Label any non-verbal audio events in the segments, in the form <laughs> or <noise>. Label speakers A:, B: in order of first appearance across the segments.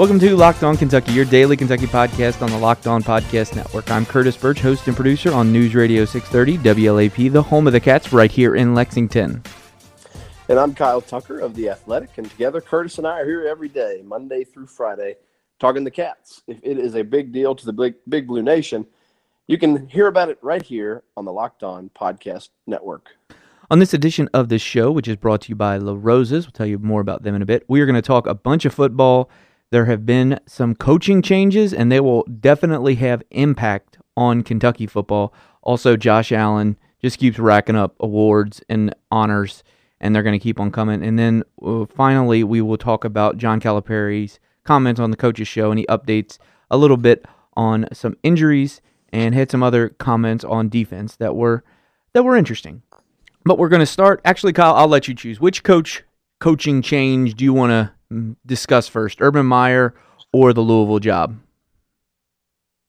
A: Welcome to Locked On Kentucky, your daily Kentucky podcast on the Locked On Podcast Network. I'm Curtis Burch, host and producer on News Radio 630 WLAP, the home of the Cats, right here in Lexington.
B: And I'm Kyle Tucker of The Athletic, and together Curtis and I are here every day, Monday through Friday, talking the Cats. If it is a big deal to the Big, big Blue Nation, you can hear about it right here on the Locked On Podcast Network.
A: On this edition of the show, which is brought to you by La Rosa's, we'll tell you more about them in a bit. We are going to talk a bunch of football there have been some coaching changes, and they will definitely have impact on Kentucky football. Also, Josh Allen just keeps racking up awards and honors, and they're going to keep on coming. And then uh, finally, we will talk about John Calipari's comments on the coaches show, and he updates a little bit on some injuries and had some other comments on defense that were that were interesting. But we're going to start. Actually, Kyle, I'll let you choose. Which coach coaching change do you want to discuss first, Urban Meyer or the Louisville job?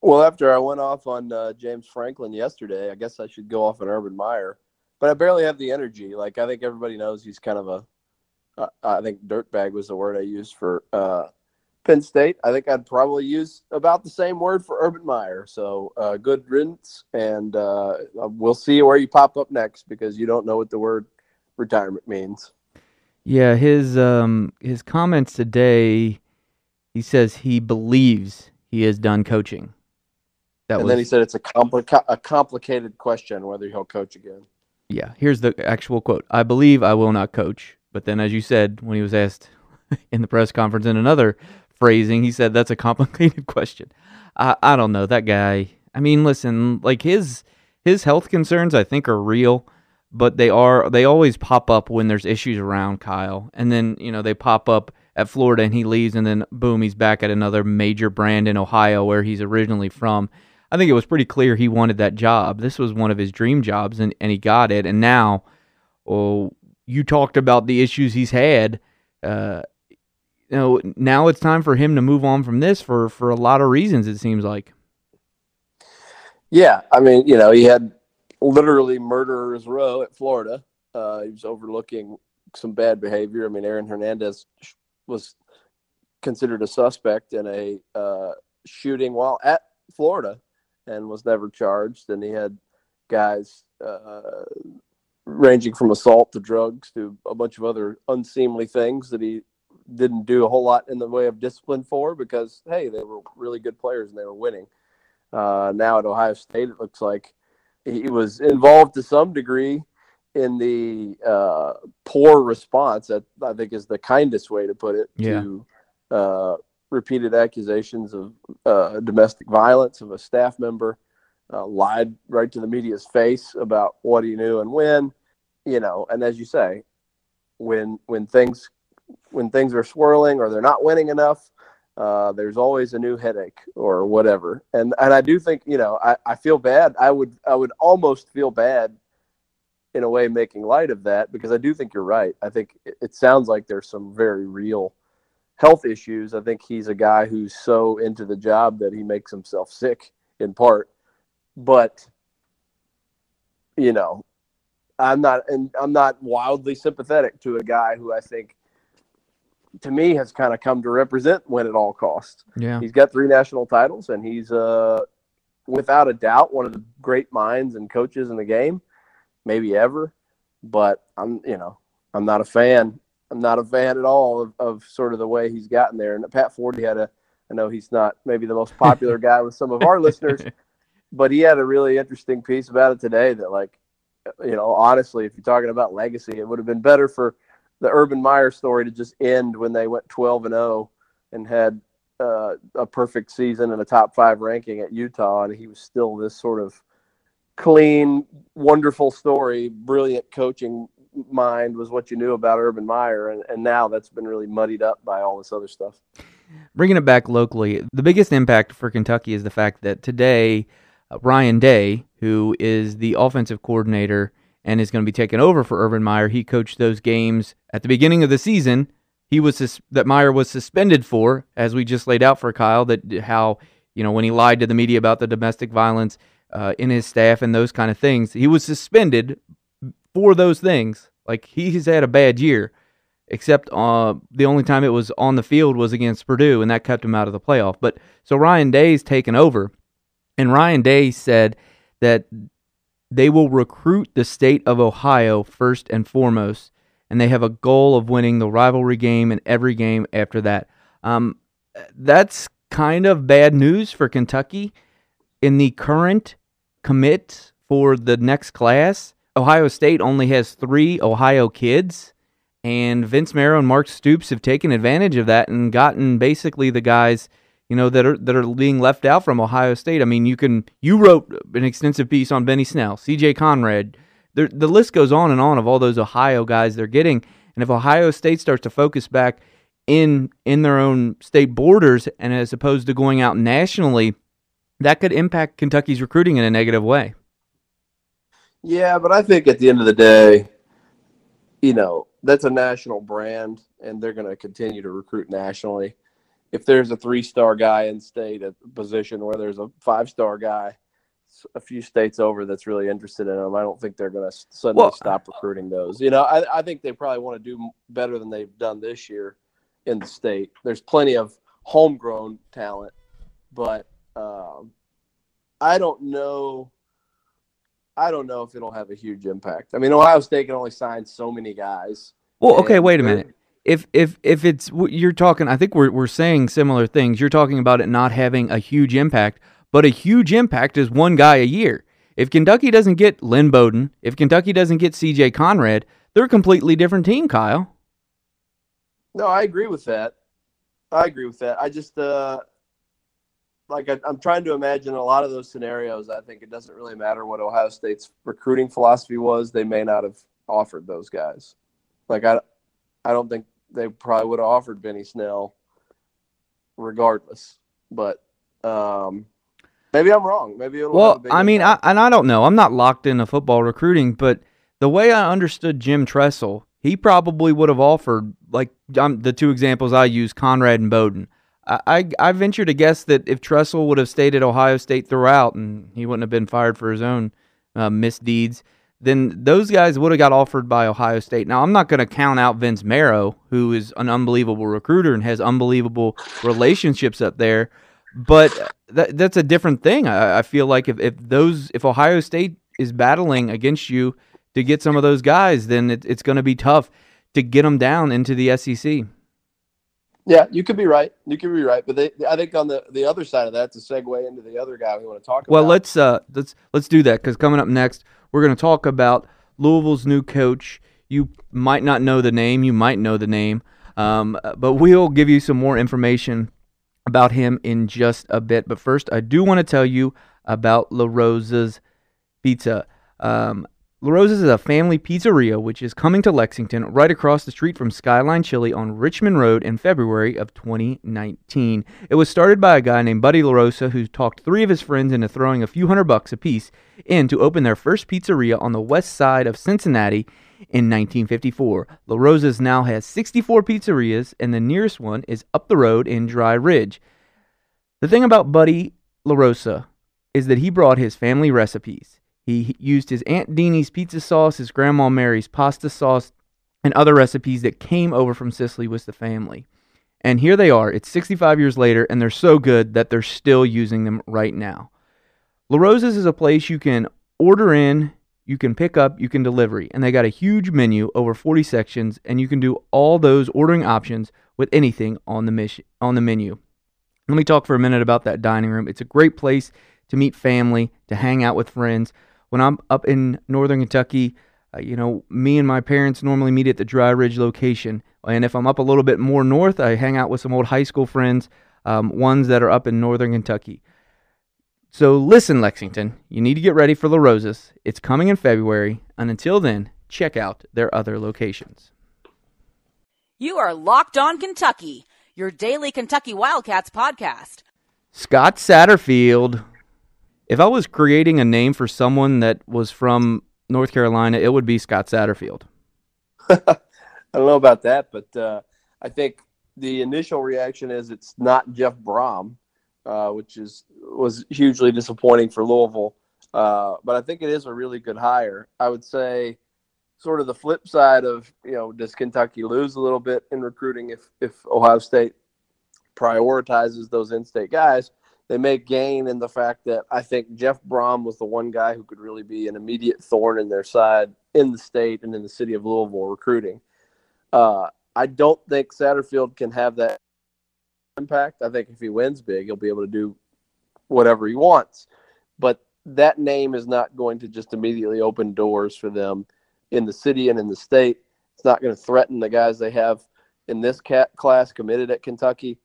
B: Well, after I went off on uh, James Franklin yesterday, I guess I should go off on Urban Meyer, but I barely have the energy. Like I think everybody knows he's kind of a, uh, I think dirtbag was the word I used for uh, Penn State. I think I'd probably use about the same word for Urban Meyer. So uh, good riddance, and uh, we'll see where you pop up next because you don't know what the word retirement means.
A: Yeah, his um his comments today. He says he believes he is done coaching.
B: That and was, then he said it's a complica- a complicated question whether he'll coach again.
A: Yeah, here's the actual quote. I believe I will not coach. But then, as you said, when he was asked <laughs> in the press conference in another phrasing, he said that's a complicated <laughs> question. I I don't know that guy. I mean, listen, like his his health concerns, I think, are real but they are they always pop up when there's issues around Kyle, and then you know they pop up at Florida and he leaves, and then boom, he's back at another major brand in Ohio where he's originally from. I think it was pretty clear he wanted that job. This was one of his dream jobs, and, and he got it. And now, oh, you talked about the issues he's had. Uh, you know, now it's time for him to move on from this for for a lot of reasons. It seems like.
B: Yeah, I mean, you know, he had literally murderer's row at Florida. Uh, he was overlooking some bad behavior. I mean, Aaron Hernandez was considered a suspect in a uh, shooting while at Florida and was never charged. And he had guys uh, ranging from assault to drugs to a bunch of other unseemly things that he didn't do a whole lot in the way of discipline for because, hey, they were really good players and they were winning. Uh, now at Ohio State, it looks like he was involved to some degree in the uh, poor response. That I think is the kindest way to put it yeah. to uh, repeated accusations of uh, domestic violence of a staff member. Uh, lied right to the media's face about what he knew and when, you know. And as you say, when when things when things are swirling or they're not winning enough, uh, there's always a new headache or whatever. And and I do think you know I, I feel bad. I would I would almost feel bad in a way making light of that because I do think you're right. I think it, it sounds like there's some very real health issues. I think he's a guy who's so into the job that he makes himself sick in part. But you know, I'm not and I'm not wildly sympathetic to a guy who I think to me has kind of come to represent win at all costs.
A: Yeah.
B: He's got three national titles and he's uh without a doubt one of the great minds and coaches in the game, maybe ever. But I'm you know, I'm not a fan. I'm not a fan at all of, of sort of the way he's gotten there. And Pat Forde had a I know he's not maybe the most popular <laughs> guy with some of our listeners, but he had a really interesting piece about it today that like you know, honestly, if you're talking about legacy, it would have been better for the Urban Meyer story to just end when they went 12 and 0 and had uh, a perfect season and a top five ranking at Utah, and he was still this sort of clean, wonderful story, brilliant coaching mind was what you knew about Urban Meyer, and, and now that's been really muddied up by all this other stuff.
A: Bringing it back locally, the biggest impact for Kentucky is the fact that today, uh, Ryan Day, who is the offensive coordinator and is going to be taken over for Urban Meyer. He coached those games at the beginning of the season. He was sus- that Meyer was suspended for, as we just laid out for Kyle, that how you know when he lied to the media about the domestic violence uh, in his staff and those kind of things. He was suspended for those things. Like he's had a bad year, except uh, the only time it was on the field was against Purdue, and that kept him out of the playoff. But so Ryan Day's taken over, and Ryan Day said that they will recruit the state of Ohio first and foremost, and they have a goal of winning the rivalry game and every game after that. Um, that's kind of bad news for Kentucky in the current commit for the next class. Ohio State only has three Ohio kids, and Vince Marrow and Mark Stoops have taken advantage of that and gotten basically the guys you know that are that are being left out from Ohio State. I mean, you can you wrote an extensive piece on Benny Snell, C.J. Conrad. The the list goes on and on of all those Ohio guys they're getting. And if Ohio State starts to focus back in in their own state borders and as opposed to going out nationally, that could impact Kentucky's recruiting in a negative way.
B: Yeah, but I think at the end of the day, you know, that's a national brand and they're going to continue to recruit nationally if there's a three star guy in state at a position where there's a five star guy a few states over that's really interested in them, I don't think they're going to suddenly well, stop recruiting those. You know, I, I think they probably want to do better than they've done this year in the state. There's plenty of homegrown talent, but um, I don't know. I don't know if it'll have a huge impact. I mean, Ohio State can only sign so many guys.
A: Well, okay, wait a minute if if if it's what you're talking i think we're, we're saying similar things. You're talking about it not having a huge impact but a huge impact is one guy a year. If kentucky doesn't get lynn bowden if kentucky doesn't get cj conrad they're a completely different team kyle.
B: No i agree with that. I agree with that. I just uh like I, i'm trying to imagine a lot of those scenarios. I think it doesn't really matter what ohio state's recruiting philosophy was. They may not have offered those guys. Like i I don't think they probably would have offered Benny Snell regardless. But um, maybe I'm wrong. Maybe
A: well, I mean, I, and I don't know. I'm not locked into football recruiting, but the way I understood Jim Tressel, he probably would have offered like um, the two examples I use, Conrad and Bowden. I, I, I venture to guess that if Tressel would have stayed at Ohio State throughout, and he wouldn't have been fired for his own uh, misdeeds, then those guys would have got offered by Ohio State. Now, I'm not going to count out Vince Marrow, who is an unbelievable recruiter and has unbelievable relationships up there, but that, that's a different thing. I, I feel like if, if those if Ohio State is battling against you to get some of those guys, then it, it's going to be tough to get them down into the SEC.
B: Yeah, you could be right. You could be right, but they, I think on the, the other side of that, to segue into the other guy we want to talk
A: well,
B: about.
A: Well, let's uh let's let's do that because coming up next, we're going to talk about Louisville's new coach. You might not know the name, you might know the name, um, but we'll give you some more information about him in just a bit. But first, I do want to tell you about La Rosa's Pizza. Um, La Rosa's is a family pizzeria which is coming to Lexington right across the street from Skyline Chili on Richmond Road in February of 2019. It was started by a guy named Buddy La Rosa who talked three of his friends into throwing a few hundred bucks apiece in to open their first pizzeria on the west side of Cincinnati in 1954. La Rosa's now has 64 pizzerias and the nearest one is up the road in Dry Ridge. The thing about Buddy La Rosa is that he brought his family recipes. He used his Aunt Deanie's pizza sauce, his Grandma Mary's pasta sauce, and other recipes that came over from Sicily with the family. And here they are. It's 65 years later, and they're so good that they're still using them right now. La Rosa's is a place you can order in, you can pick up, you can delivery, and they got a huge menu over 40 sections, and you can do all those ordering options with anything on the mission, on the menu. Let me talk for a minute about that dining room. It's a great place to meet family, to hang out with friends when I'm up in northern Kentucky, uh, you know, me and my parents normally meet at the Dry Ridge location. And if I'm up a little bit more north, I hang out with some old high school friends, um, ones that are up in northern Kentucky. So listen, Lexington, you need to get ready for La Rosa's. It's coming in February. And until then, check out their other locations.
C: You are Locked On Kentucky, your daily Kentucky Wildcats podcast.
A: Scott Satterfield if I was creating a name for someone that was from North Carolina, it would be Scott Satterfield. <laughs>
B: I don't know about that, but uh, I think the initial reaction is it's not Jeff Brohm, uh, which is was hugely disappointing for Louisville. Uh, but I think it is a really good hire. I would say sort of the flip side of you know does Kentucky lose a little bit in recruiting if if Ohio State prioritizes those in-state guys? They may gain in the fact that I think Jeff Brohm was the one guy who could really be an immediate thorn in their side in the state and in the city of Louisville recruiting. Uh, I don't think Satterfield can have that impact. I think if he wins big, he'll be able to do whatever he wants. But that name is not going to just immediately open doors for them in the city and in the state. It's not going to threaten the guys they have in this cat class committed at Kentucky.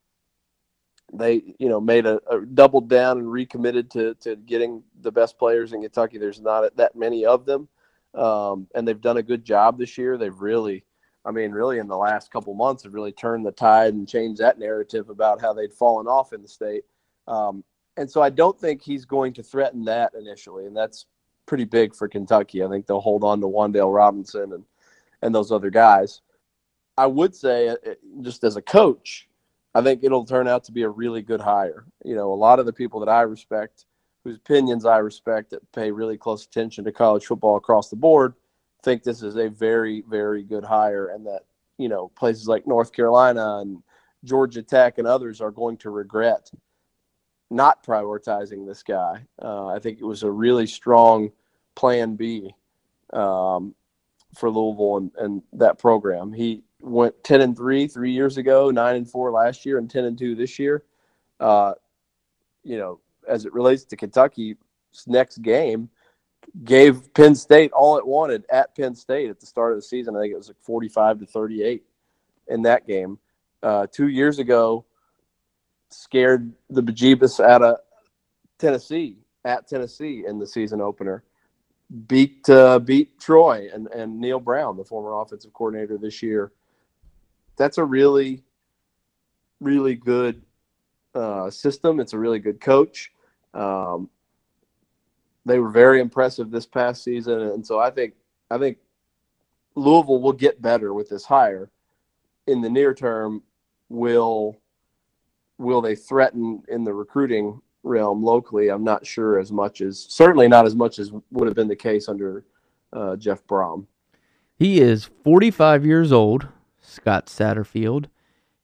B: They, you know, made a, a doubled down and recommitted to to getting the best players in Kentucky. There's not that many of them, um, and they've done a good job this year. They've really, I mean, really in the last couple months, have really turned the tide and changed that narrative about how they'd fallen off in the state. Um, and so I don't think he's going to threaten that initially, and that's pretty big for Kentucky. I think they'll hold on to Wan'Dale Robinson and and those other guys. I would say, uh, just as a coach, I think it'll turn out to be a really good hire. You know, a lot of the people that I respect, whose opinions I respect, that pay really close attention to college football across the board, think this is a very, very good hire, and that you know places like North Carolina and Georgia Tech and others are going to regret not prioritizing this guy. Uh, I think it was a really strong plan B um, for Louisville and, and, that program. He went 10 and 3 three years ago, 9 and 4 last year, and 10 and 2 this year. Uh, you know, as it relates to Kentucky's next game, gave Penn State all it wanted at Penn State at the start of the season. I think it was like 45 to 38 in that game. Uh, two years ago, scared the bejeebus out of Tennessee at Tennessee in the season opener. Beat uh, beat Troy and, and Neal Brown, the former offensive coordinator this year. That's a really, really good uh, system. It's a really good coach. Um, they were very impressive this past season, and so I think I think Louisville will get better with this hire. In the near term, will will they threaten in the recruiting realm locally? I'm not sure as much as certainly not as much as would have been the case under uh, Jeff Brohm.
A: He is 45 years old, Scott Satterfield.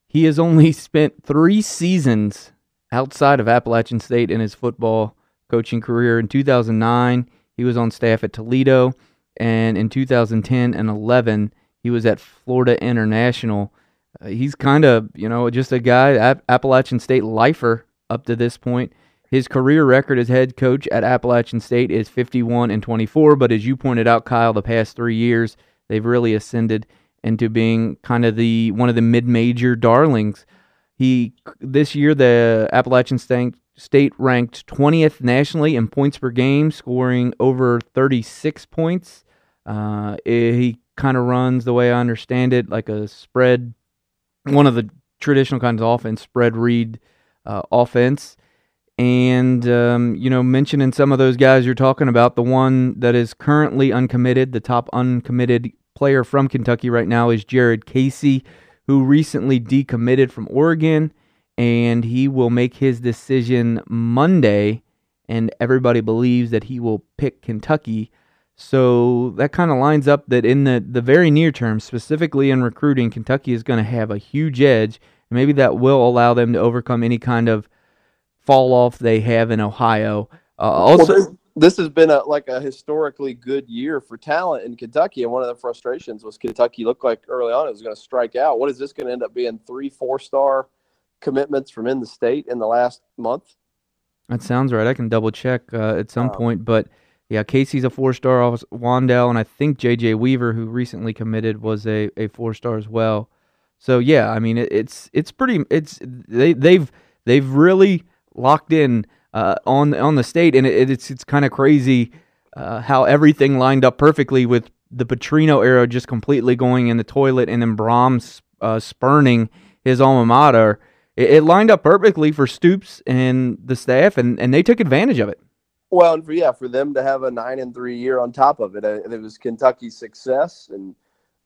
A: He has only spent three seasons outside of Appalachian State in his football coaching career. In 2009, he was on staff at Toledo, and in 2010 and 11, he was at Florida International. Uh, he's kind of, you know, just a guy, App- Appalachian State lifer up to this point. His career record as head coach at Appalachian State is 51 and 24, but as you pointed out, Kyle, the past three years they've really ascended into being kind of the one of the mid-major darlings. He this year the Appalachian State State ranked 20th nationally in points per game, scoring over 36 points. Uh, he kind of runs the way I understand it, like a spread one of the traditional kinds of offense, spread read uh, offense. And, um, you know, mentioning some of those guys you're talking about, the one that is currently uncommitted, the top uncommitted player from Kentucky right now is Jared Casey, who recently decommitted from Oregon. And he will make his decision Monday. And everybody believes that he will pick Kentucky so that kind of lines up that in the, the very near term, specifically in recruiting, Kentucky is going to have a huge edge. And maybe that will allow them to overcome any kind of fall off they have in Ohio. Uh, also,
B: well, this has been a like a historically good year for talent in Kentucky, and one of the frustrations was Kentucky looked like early on it was going to strike out. What is this going to end up being? Three, four star commitments from in the state in the last month.
A: That sounds right. I can double check uh, at some um, point, but yeah, Casey's a four star. Wan'Dale and I think J.J. Weaver, who recently committed, was a, a four star as well. So yeah, I mean it, it's it's pretty it's they they've they've really locked in uh, on on the state, and it, it's it's kind of crazy uh, how everything lined up perfectly with the Petrino era just completely going in the toilet, and then Brohm's uh, spurning his alma mater. It, it lined up perfectly for Stoops and the staff, and and they took advantage of it.
B: Well, and for yeah, for them to have a nine and three year on top of it, uh, it was Kentucky's success and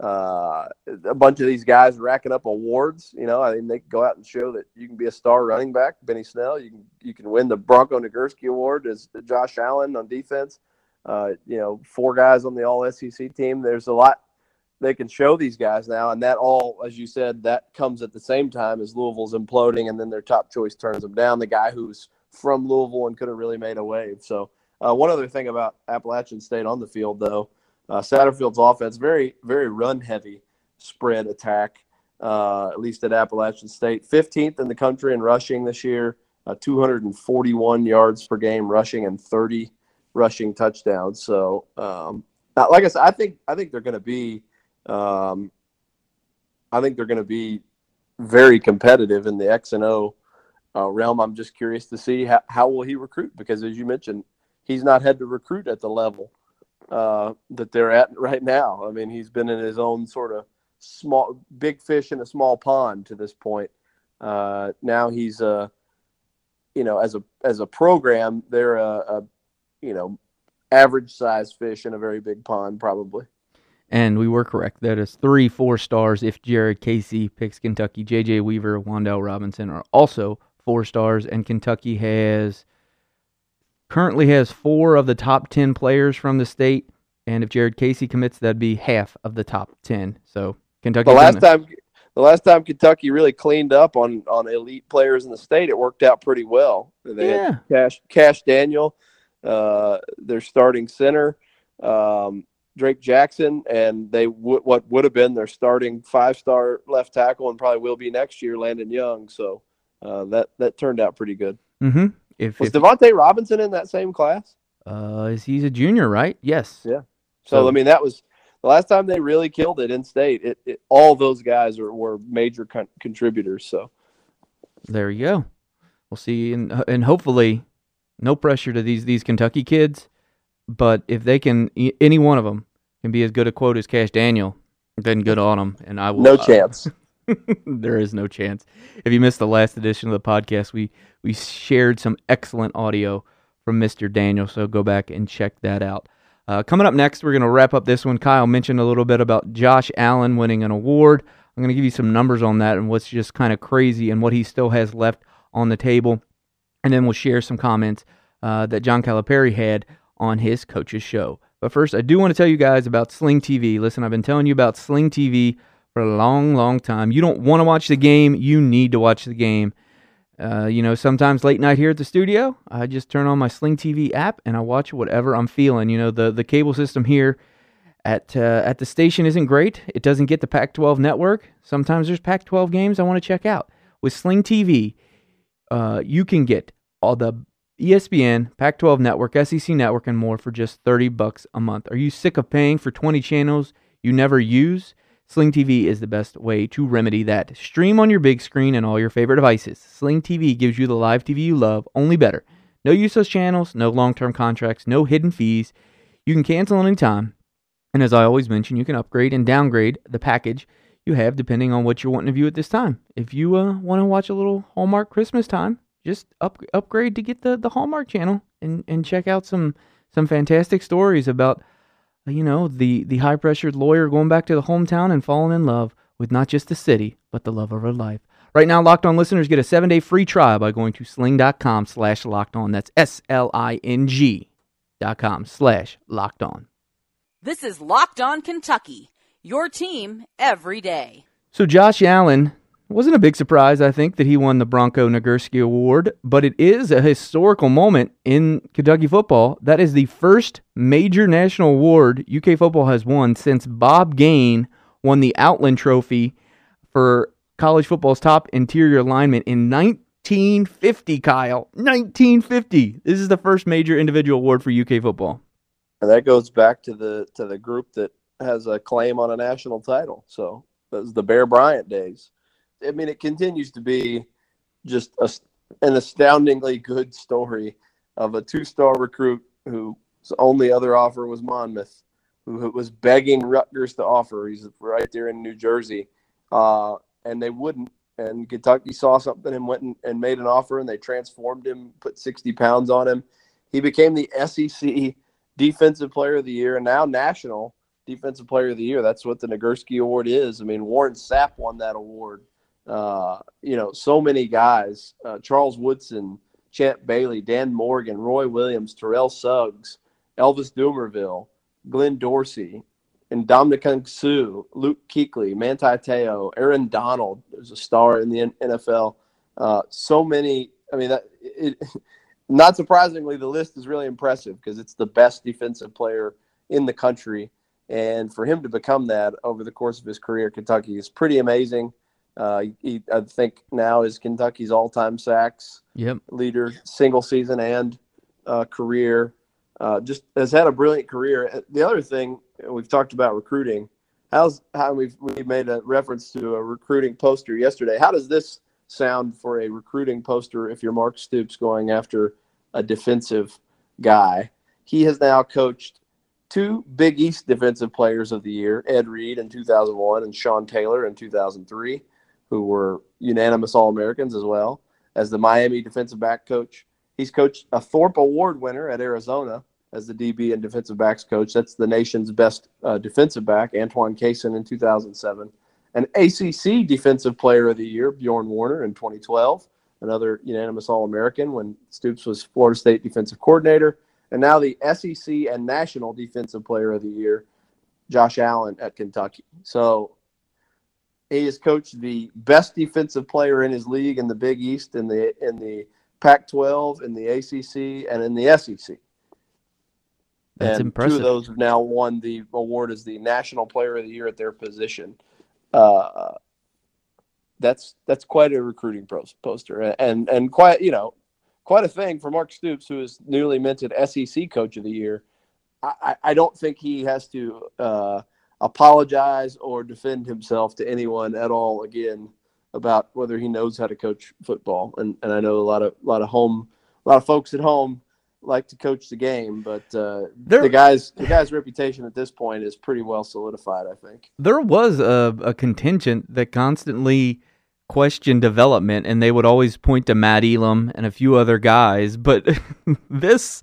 B: uh, a bunch of these guys racking up awards. You know, I mean, they go out and show that you can be a star running back, Benny Snell. You can you can win the Bronco Nagurski Award as Josh Allen on defense. Uh, you know, four guys on the All SEC team. There's a lot they can show these guys now, and that all, as you said, that comes at the same time as Louisville's imploding, and then their top choice turns them down. The guy who's from Louisville and could have really made a wave. So, uh, one other thing about Appalachian State on the field, though, uh, Satterfield's offense very, very run heavy spread attack. Uh, at least at Appalachian State, 15th in the country in rushing this year, uh, 241 yards per game rushing and 30 rushing touchdowns. So, um, like I said, I think I think they're going to be um, I think they're going to be very competitive in the X and O uh, realm. I'm just curious to see how, how will he recruit because, as you mentioned, he's not had to recruit at the level uh, that they're at right now. I mean, he's been in his own sort of small, big fish in a small pond to this point. Uh, now he's a, uh, you know, as a as a program, they're a, a you know, average size fish in a very big pond, probably.
A: And we were correct. That is three four stars if Jared Casey picks Kentucky. J.J. Weaver, Wan'Dale Robinson are also four stars, and Kentucky has currently has four of the top ten players from the state. And if Jared Casey commits, that'd be half of the top ten. So Kentucky.
B: The last time, the last time Kentucky really cleaned up on on elite players in the state, it worked out pretty well. They yeah. had Cash Cash Daniel, uh, their starting center. Um, Drake Jackson, and they w- what would have been their starting five star left tackle and probably will be next year, Landon Young. So uh, that that turned out pretty good.
A: Mm-hmm.
B: If, was if, Devontae Robinson in that same class?
A: Uh, he's a junior, right? Yes.
B: Yeah. So, so I mean, that was the last time they really killed it in state. It, it all those guys are, were major con- contributors. So
A: there you go. We'll see, and and hopefully, no pressure to these these Kentucky kids but if they can, any one of them can be as good a quote as Cash Daniel, then good on them. And I will.
B: No uh, chance. <laughs> <laughs>
A: there is no chance. If you missed the last edition of the podcast, we we shared some excellent audio from Mr. Daniel, so go back and check that out. Uh, coming up next, we're going to wrap up this one. Kyle mentioned a little bit about Josh Allen winning an award. I'm going to give you some numbers on that and what's just kind of crazy and what he still has left on the table. And then we'll share some comments uh, that John Calipari had on his coach's show. But first, I do want to tell you guys about Sling TV. Listen, I've been telling you about Sling TV for a long, long time. You don't want to watch the game, you need to watch the game. Uh, you know, sometimes late night here at the studio, I just turn on my Sling TV app and I watch whatever I'm feeling. You know, the the cable system here at uh, at the station isn't great. It doesn't get the Pac-12 network. Sometimes there's Pac-12 games I want to check out. With Sling TV, uh, you can get all the ESPN, Pac-12 Network, SEC Network, and more for just 30 bucks a month. Are you sick of paying for 20 channels you never use? Sling TV is the best way to remedy that. Stream on your big screen and all your favorite devices. Sling TV gives you the live TV you love, only better. No useless channels, no long-term contracts, no hidden fees. You can cancel anytime. And as I always mention, you can upgrade and downgrade the package you have depending on what you're wanting to view at this time. If you uh, want to watch a little Hallmark Christmas time, just up, upgrade to get the, the Hallmark channel and, and check out some some fantastic stories about you know the the high pressured lawyer going back to the hometown and falling in love with not just the city but the love of her life. Right now, Locked On listeners get a seven day free trial by going to sling.com slash locked on. That's S L I N G dot com slash locked on.
C: This is Locked On Kentucky, your team every day.
A: So Josh Allen wasn't a big surprise, I think, that he won the Bronco Nagurski Award, but it is a historical moment in Kentucky football. That is the first major national award UK football has won since Bob Gain won the Outland Trophy for college football's top interior lineman in 1950, Kyle. 1950. This is the first major individual award for UK football.
B: And that goes back to the to the group that has a claim on a national title. So that was the Bear Bryant days. I mean, it continues to be just a, an astoundingly good story of a two-star recruit whose only other offer was Monmouth, who was begging Rutgers to offer. He's right there in New Jersey, uh, and they wouldn't. And Kentucky saw something and went and, and made an offer, and they transformed him, put 60 pounds on him. He became the SEC Defensive Player of the Year, and now national Defensive Player of the Year. That's what the Nagurski Award is. I mean, Warren Sapp won that award uh, you know, so many guys uh, Charles Woodson, Champ Bailey, Dan Morgan, Roy Williams, Terrell Suggs. Elvis Dumervil, Glenn Dorsey, and Ndamukong Suh, Luke Kuechly, Manti Te'o, Aaron Donald, who's a star in the NFL. Uh, so many. I mean, that, it, <laughs> not surprisingly, the list is really impressive because it's the best defensive player in the country. And for him to become that over the course of his career, Kentucky is pretty amazing. Uh, he, I think now is Kentucky's all-time sacks
A: yep.
B: leader, single season and uh, career. Uh, just has had a brilliant career. Uh, the other thing we've talked about recruiting. How's how we've we made a reference to a recruiting poster yesterday. How does this sound for a recruiting poster if you're Mark Stoops going after a defensive guy? He has now coached two Big East Defensive Players of the Year, Ed Reed in 2001 and Sean Taylor in 2003, who were unanimous All Americans as well as the Miami defensive back coach. He's coached a Thorpe Award winner at Arizona as the DB and defensive backs coach. That's the nation's best uh, defensive back, Antoine Cason in 2007. An ACC Defensive Player of the Year, Bjoern Werner in 2012, another unanimous All American when Stoops was Florida State defensive coordinator. And now the SEC and National Defensive Player of the Year, Josh Allen at Kentucky. So he has coached the best defensive player in his league in the Big East, in the in the Pac-12, in the ACC, and in the SEC.
A: That's
B: and
A: impressive.
B: two of those have now won the award as the National Player of the Year at their position. Uh, that's that's quite a recruiting poster, and and quite you know quite a thing for Mark Stoops, who is newly minted SEC Coach of the Year. I, I don't think he has to uh, apologize or defend himself to anyone at all again about whether he knows how to coach football. And and I know a lot of a lot of home a lot of folks at home like to coach the game, but uh, the guys the guy's reputation at this point is pretty well solidified. I think.
A: There was a, a contingent that constantly questioned development, and they would always point to Matt Elam and a few other guys. But <laughs> this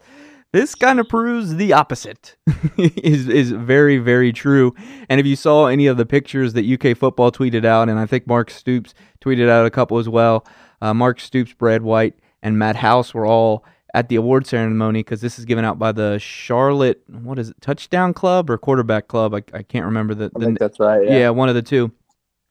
A: this kind of proves the opposite. <laughs> is is very very true. And if you saw any of the pictures that UK football tweeted out, and I think Mark Stoops tweeted out a couple as well. Uh, Mark Stoops, Brad White, and Matt House were all at the award ceremony because this is given out by the Charlotte what is it touchdown club or quarterback club I, I can't remember the,
B: I
A: the
B: think that's right.
A: yeah.
B: Yeah.
A: one of the two.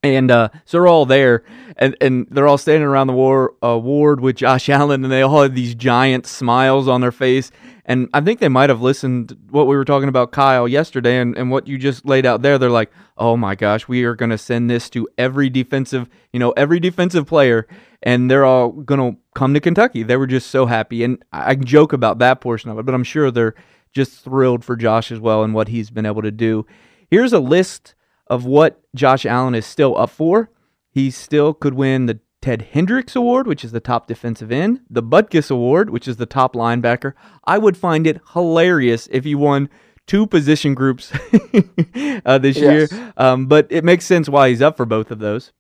A: And uh, so they're all there, and, and they're all standing around the war award with Josh Allen, and they all had these giant smiles on their face. And I think they might have listened what we were talking about Kyle yesterday, and, and what you just laid out there. They're like, "Oh my gosh, we are going to send this to every defensive, you know, every defensive player, and they're all going to come to Kentucky." They were just so happy, and I I joke about that portion of it, but I'm sure they're just thrilled for Josh as well and what he's been able to do. Here's a list of what Josh Allen is still up for. He still could win the Ted Hendricks Award, which is the top defensive end, the Butkus Award, which is the top linebacker. I would find it hilarious if he won two position groups <laughs> uh, this
B: Yes.
A: year, um, but it makes sense why he's up for both of those.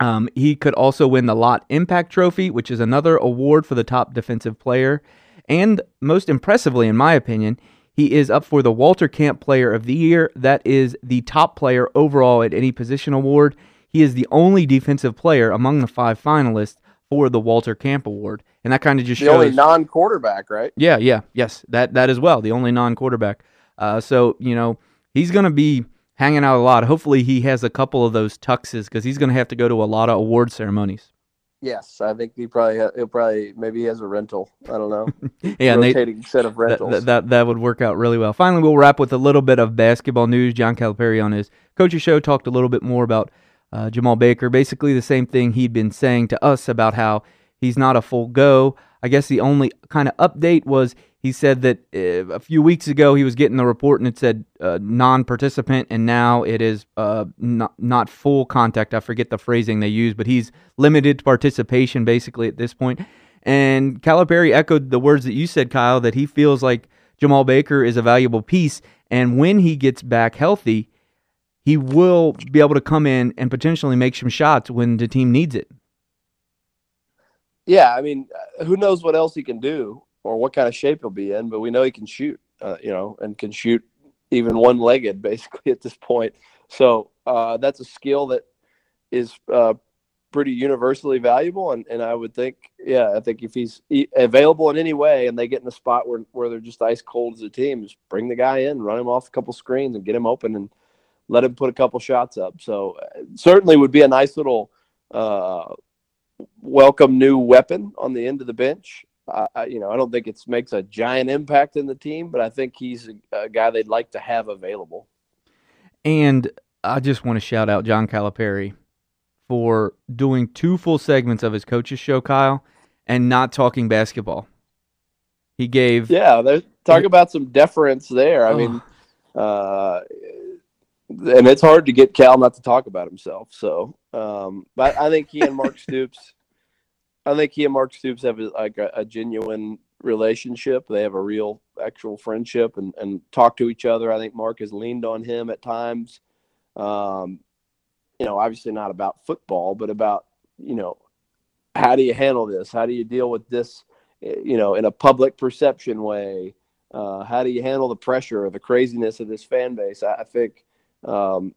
A: Um, he could also win the Lott Impact Trophy, which is another award for the top defensive player. And most impressively, in my opinion, he is up for the Walter Camp Player of the Year. That is the top player overall at any position award. He is the only defensive player among the five finalists for the Walter Camp Award. And that kind of just shows
B: The
A: shows.
B: only non-quarterback, right?
A: Yeah, yeah, yes, that that as well. The only non-quarterback. Uh, so you know he's going to be hanging out a lot. Hopefully, he has a couple of those tuxes because he's going to have to go to a lot of award ceremonies.
B: Yes, I think he probably ha- he'll probably maybe he has a rental. I don't know. <laughs>
A: Yeah, and they,
B: rotating set of <laughs>
A: that,
B: rentals.
A: that, that that would work out really well. Finally, we'll wrap with a little bit of basketball news. John Calipari on his coaching show talked a little bit more about uh, Jemarl Baker. Basically, the same thing he'd been saying to us about how he's not a full go. I guess the only kind of update was he said that uh, a few weeks ago he was getting the report and it said uh, non-participant, and now it is uh, not not full contact. I forget the phrasing they use, but he's limited to participation basically at this point. And Calipari echoed the words that you said, Kyle, that he feels like Jemarl Baker is a valuable piece, and when he gets back healthy, he will be able to come in and potentially make some shots when the team needs it.
B: Yeah, I mean, uh, who knows what else he can do or what kind of shape he'll be in, but we know he can shoot, uh, you know, and can shoot even one legged <laughs> basically at this point. So uh, that's a skill that is uh, pretty universally valuable. And, and I would think, yeah, I think if he's available in any way and they get in a spot where, where they're just ice cold as a team, just bring the guy in, run him off a couple screens and get him open and let him put a couple shots up. So uh, certainly would be a nice little uh, welcome new weapon on the end of the bench. I, you know, I don't think it makes a giant impact in the team, but I think he's a, a guy they'd like to have available.
A: And I just want to shout out John Calipari for doing two full segments of his coach's show, Kyle, and not talking basketball. He gave
B: yeah, talk about some deference there. I oh. mean, uh, and it's hard to get Cal not to talk about himself. So, um, but I think he and Mark <laughs> Stoops, I think he and Mark Stoops have like a, a genuine relationship. They have a real, actual friendship, and and talk to each other. I think Mark has leaned on him at times. Um, you know, obviously not about football, but about, you know, how do you handle this? How do you deal with this, you know, in a public perception way? Uh, how do you handle the pressure or the craziness of this fan base? I, I think, um,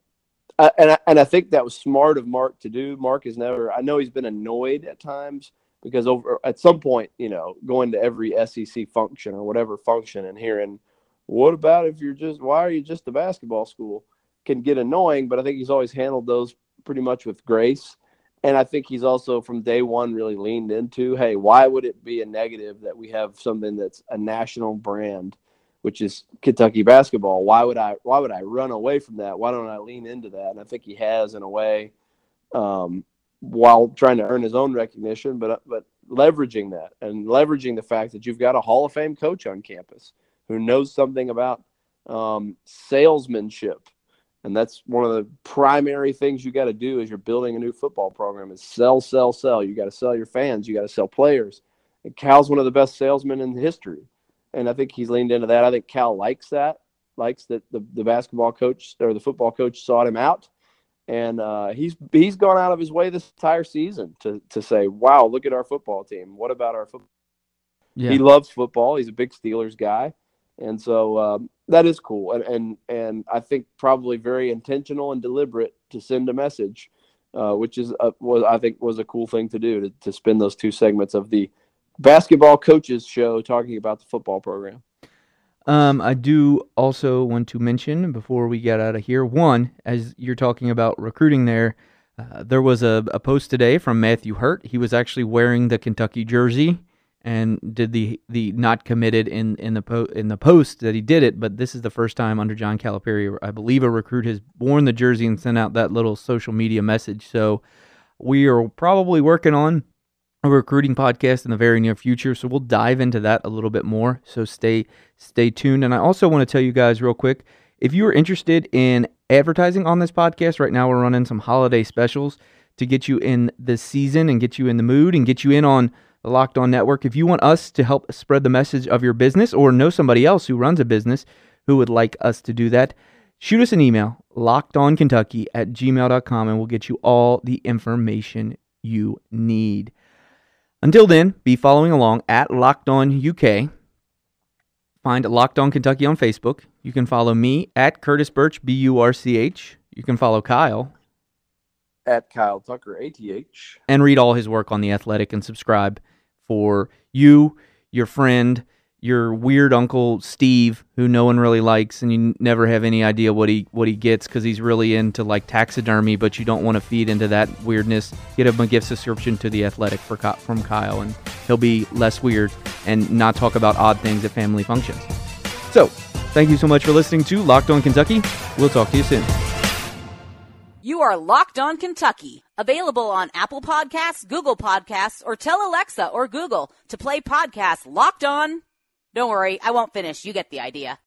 B: I, and I, and I think that was smart of Mark to do. Mark is never. I know he's been annoyed at times because over at some point, you know, going to every SEC function or whatever function and hearing, "What about if you're just? Why are you just a basketball school?" can get annoying, but I think he's always handled those pretty much with grace. And I think he's also from day one really leaned into, hey, why would it be a negative that we have something that's a national brand, which is Kentucky basketball? Why would I why would I run away from that? Why don't I lean into that? And I think he has in a way, um, while trying to earn his own recognition, but but leveraging that and leveraging the fact that you've got a Hall of Fame coach on campus who knows something about um, salesmanship. And that's one of the primary things you got to do as you're building a new football program is sell sell sell. You got to sell your fans. You got to sell players. And cal's one of the best salesmen in history. And i think he's leaned into that. I think cal likes that likes that the, the basketball coach or the football coach sought him out and uh, he's he's gone out of his way this entire season to to say wow look at our football team what about our football yeah. he loves football he's a big steelers guy and so um, that is cool, and, and and I think probably very intentional and deliberate to send a message, uh, which is a, was I think was a cool thing to do to, to spend those two segments of the basketball coaches show talking about the football program.
A: Um, I do also want to mention before we get out of here, one, as you're talking about recruiting there, uh, there was a, a post today from Matthew Hurt. He was actually wearing the Kentucky jersey and did the the not committed in in the po- in the post that he did it. But this is the first time under John Calipari, I believe, a recruit has worn the jersey and sent out that little social media message. So we are probably working on a recruiting podcast in the very near future. So we'll dive into that a little bit more. So stay stay tuned. And I also want to tell you guys real quick if you are interested in advertising on this podcast, right now we're running some holiday specials to get you in the season and get you in the mood and get you in on the Locked On Network. If you want us to help spread the message of your business or know somebody else who runs a business who would like us to do that, shoot us an email, lockedonkentucky at gmail.com, and we'll get you all the information you need. Until then, be following along at Locked On UK. Find Locked On Kentucky on Facebook. You can follow me at Curtis Burch, B U R C H. You can follow Kyle
B: at Kyle Tucker, ATH.
A: And read all his work on The Athletic and subscribe for you, your friend, your weird uncle Steve, who no one really likes, and you never have any idea what he what he gets because he's really into like taxidermy, but you don't want to feed into that weirdness. Get him a gift subscription to the Athletic for from Kyle, and he'll be less weird and not talk about odd things at family functions. So, thank you so much for listening to Locked On Kentucky. We'll talk to you soon.
C: You are Locked On Kentucky, available on Apple Podcasts, Google Podcasts, or tell Alexa or Google to play podcast Locked On. Don't worry, I won't finish. You get the idea.